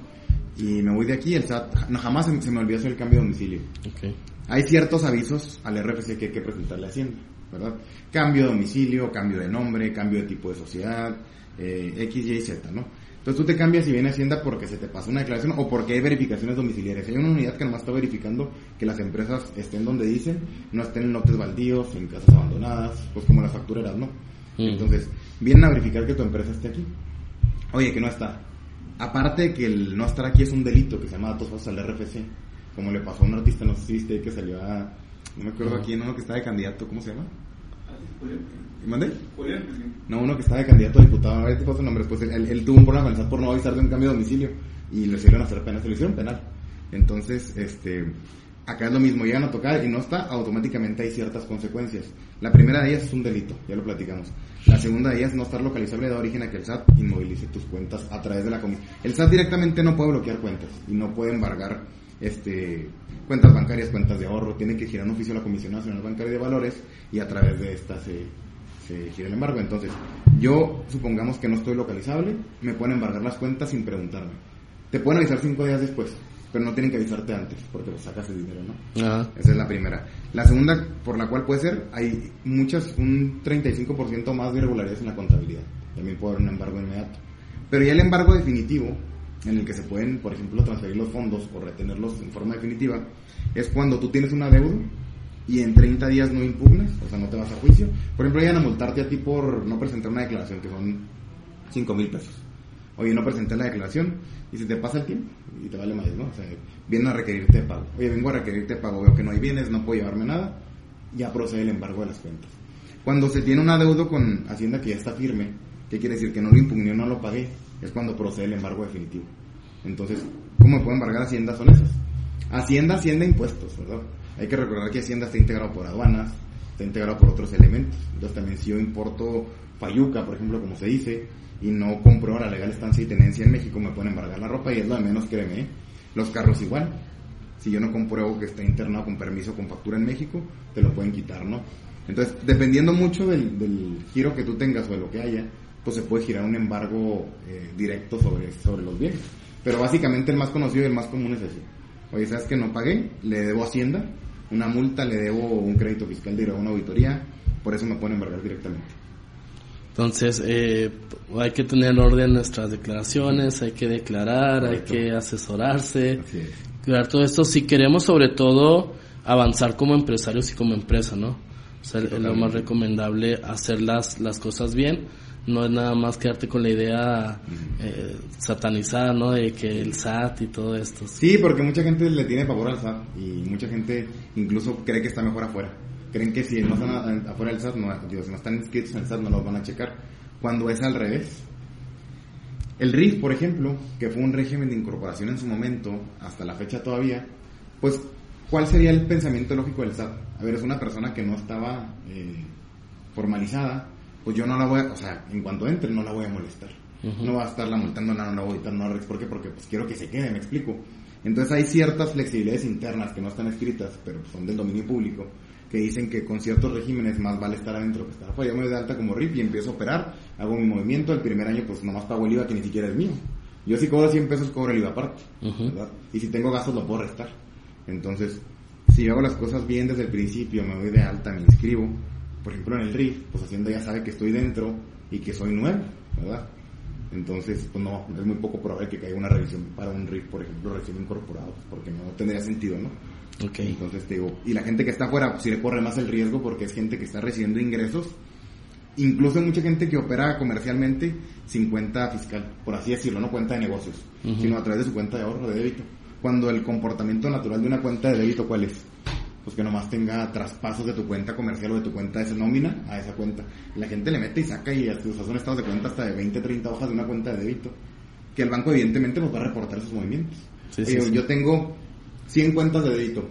Y me voy de aquí, el SAT, no, jamás se, se me olvidó hacer el cambio de domicilio. Ok. Hay ciertos avisos al RFC que hay que presentarle a Hacienda, ¿verdad? Cambio de domicilio, cambio de nombre, cambio de tipo de sociedad, eh, X, Y, Z, ¿no? Entonces tú te cambias y viene Hacienda porque se te pasó una declaración o porque hay verificaciones domiciliarias. Hay una unidad que nomás está verificando que las empresas estén donde dicen, no estén en lotes baldíos, en casas abandonadas, pues como las factureras, ¿no? Mm. Entonces, vienen a verificar que tu empresa esté aquí. Oye, que no está. Aparte de que el no estar aquí es un delito que se llama datos falsos al RFC, como le pasó a un artista, no sé si viste que salió a, no me acuerdo No. a quién, uno que está de candidato, ¿cómo se llama? ¿Mandé? No, uno que estaba de candidato a diputado, no te paso nombres, pues él, él, tuvo un problema con el por no avisar de un cambio de domicilio y le hicieron hacer penal, se lo hicieron penal. Entonces, este, acá es lo mismo, llegan a tocar y no está, automáticamente hay ciertas consecuencias. La primera de ellas es un delito, ya lo platicamos. La segunda de ellas, no estar localizable, da origen a que el SAT inmovilice tus cuentas a través de la comisión. El SAT directamente no puede bloquear cuentas y no puede embargar este, cuentas bancarias, cuentas de ahorro, tiene que girar un oficio a la Comisión Nacional Bancaria de Valores y a través de esta se, se gira el embargo. Entonces, yo supongamos que no estoy localizable, me pueden embargar las cuentas sin preguntarme. Te pueden avisar cinco días después, pero no tienen que avisarte antes, porque sacas el dinero, ¿no? Esa es la primera. La segunda, por la cual puede ser, hay muchas, un 35% más de irregularidades en la contabilidad. También puede haber un embargo inmediato. Pero ya el embargo definitivo, en el que se pueden, por ejemplo, transferir los fondos o retenerlos en forma definitiva, es cuando tú tienes una deuda y en 30 días no impugnas, o sea, no te vas a juicio. Por ejemplo, llegan a multarte a ti por no presentar una declaración, que son 5 mil pesos. Oye, no presenté la declaración y se te pasa el tiempo y te vale más, ¿no? O sea, vienen a requerirte pago. Oye, vengo a requerirte pago, veo que no hay bienes, no puedo llevarme nada, ya procede el embargo de las cuentas. Cuando se tiene un adeudo con Hacienda que ya está firme, ¿qué quiere decir? Que no lo impugné, no lo pagué, es cuando procede el embargo definitivo. Entonces, ¿cómo puede embargar Hacienda? Son esas. Hacienda, Hacienda, impuestos, ¿verdad? Hay que recordar que Hacienda está integrado por aduanas, está integrado por otros elementos. Entonces, también si yo importo Fayuca, por ejemplo, como se dice, y no compro la legal estancia y tenencia en México, me pueden embargar la ropa y es lo de menos, créeme. ¿eh? Los carros igual. Si yo no compruebo que está internado con permiso con factura en México, te lo pueden quitar, ¿no? Entonces, dependiendo mucho del, giro que tú tengas o de lo que haya, pues se puede girar un embargo eh, directo sobre, sobre los bienes. Pero básicamente el más conocido y el más común es ese. Oye, ¿sabes que no pagué? Le debo Hacienda, una multa, le debo un crédito fiscal de una auditoría, por eso me pueden embargar directamente. Entonces, eh, hay que tener orden nuestras declaraciones, hay que declarar, hay que asesorarse, cuidar todo esto si queremos sobre todo avanzar como empresarios y como empresa, ¿no? O sea, es lo más recomendable hacer las, las cosas bien, no es nada más quedarte con la idea eh, satanizada, ¿no? De que el SAT y todo esto. Sí, porque mucha gente le tiene pavor al SAT y mucha gente incluso cree que está mejor afuera. Creen que si no están afuera del SAT, no, si no están inscritos en el SAT, no los van a checar. Cuando es al revés. El RIF, por ejemplo, que fue un régimen de incorporación en su momento, hasta la fecha todavía, pues, ¿cuál sería el pensamiento lógico del SAT? A ver, es una persona que no estaba eh, formalizada, pues yo no la voy a, o sea, en cuanto entre no la voy a molestar. No va a estarla multando, no, no la voy a editar, no ¿Por qué? Porque pues quiero que se quede, me explico. Entonces hay ciertas flexibilidades internas que no están escritas, pero son del dominio público, que dicen que con ciertos regímenes más vale estar adentro que estar afuera. Yo me doy de alta como RIP y empiezo a operar, hago mi movimiento, el primer año pues nomás pago el IVA que ni siquiera es mío. Yo si cobro 100 pesos cobro el IVA aparte, ¿verdad? Y si tengo gastos lo puedo restar. Entonces, si yo hago las cosas bien desde el principio, me doy de alta, me inscribo, por ejemplo en el RIF, pues Hacienda ya sabe que estoy dentro y que soy nuevo, ¿verdad? Entonces, pues no, es muy poco probable que caiga una revisión para un RIF, por ejemplo, recién incorporado, porque no tendría sentido, ¿no? Ok. Entonces te digo, y la gente que está afuera, pues sí le corre más el riesgo porque es gente que está recibiendo ingresos, incluso hay mucha gente que opera comercialmente sin cuenta fiscal, por así decirlo, no cuenta de negocios, sino a través de su cuenta de ahorro de débito. Cuando el comportamiento natural de una cuenta de débito, ¿cuál es? Pues que nomás tenga traspasos de tu cuenta comercial o de tu cuenta de esa nómina a esa cuenta. La gente le mete y saca y hasta, son estados de cuenta hasta de 20, 30 hojas de una cuenta de débito. Que el banco evidentemente nos va a reportar esos movimientos. Yo tengo 100 cuentas de débito.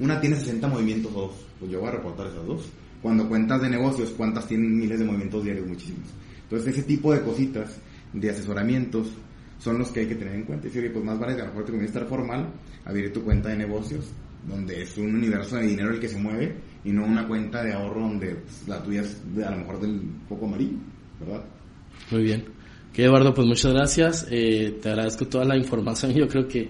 Una tiene 60 movimientos o dos. Pues yo voy a reportar esas dos. Cuando cuentas de negocios, ¿cuántas tienen miles de movimientos diarios? Muchísimos. Entonces ese tipo de cositas, de asesoramientos, son los que hay que tener en cuenta. Y decir, pues más vale que a lo mejor te conviene estar formal, abrir tu cuenta de negocios, donde es un universo de dinero el que se mueve y no una cuenta de ahorro donde pues, la tuya es a lo mejor del poco amarillo, ¿verdad? Muy bien. Que Eduardo, pues muchas gracias. Eh, te agradezco toda la información. *laughs* Yo creo que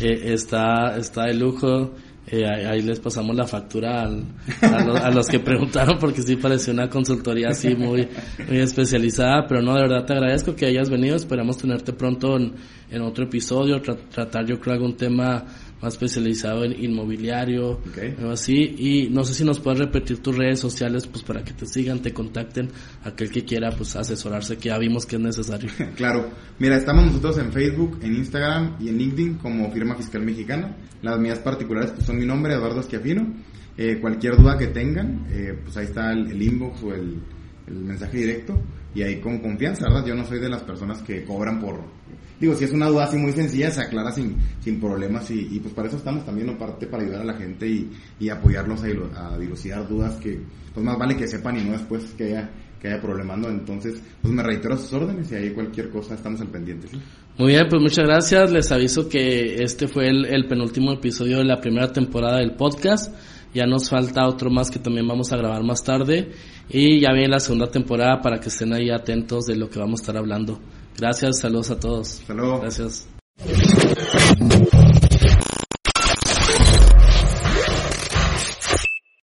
eh, está, está de lujo. Eh, ahí, les pasamos la factura a, los, que *laughs* preguntaron porque sí pareció una consultoría así muy, muy especializada, pero no, de verdad te agradezco que hayas venido, esperamos tenerte pronto en, en otro episodio, tratar yo creo algún tema más especializado en inmobiliario, algo así. Y no sé si nos puedes repetir tus redes sociales, pues para que te sigan, te contacten, aquel que quiera, pues asesorarse, que ya vimos que es necesario. *laughs* claro. Mira, estamos nosotros en Facebook, en Instagram y en LinkedIn como Firma Fiscal Mexicana. Las mías particulares pues, son mi nombre, Eduardo Esquiafino. Eh, cualquier duda que tengan, eh, pues ahí está el, el inbox o el, el mensaje directo y ahí con confianza, ¿verdad? Yo no soy de las personas que cobran por... Digo, si es una duda así muy sencilla, se aclara sin, sin problemas y, y pues para eso estamos también, aparte para ayudar a la gente y, y apoyarlos a, a dilucidar dudas que pues más vale que sepan y no después que haya, que haya problemando. Entonces, pues me reitero sus órdenes y ahí cualquier cosa estamos al pendiente. Muy bien, pues muchas gracias. Les aviso que este fue el, el penúltimo episodio de la primera temporada del podcast. Ya nos falta otro más que también vamos a grabar más tarde. Y ya viene la segunda temporada para que estén ahí atentos de lo que vamos a estar hablando. Gracias, saludos a todos. Luego. Gracias.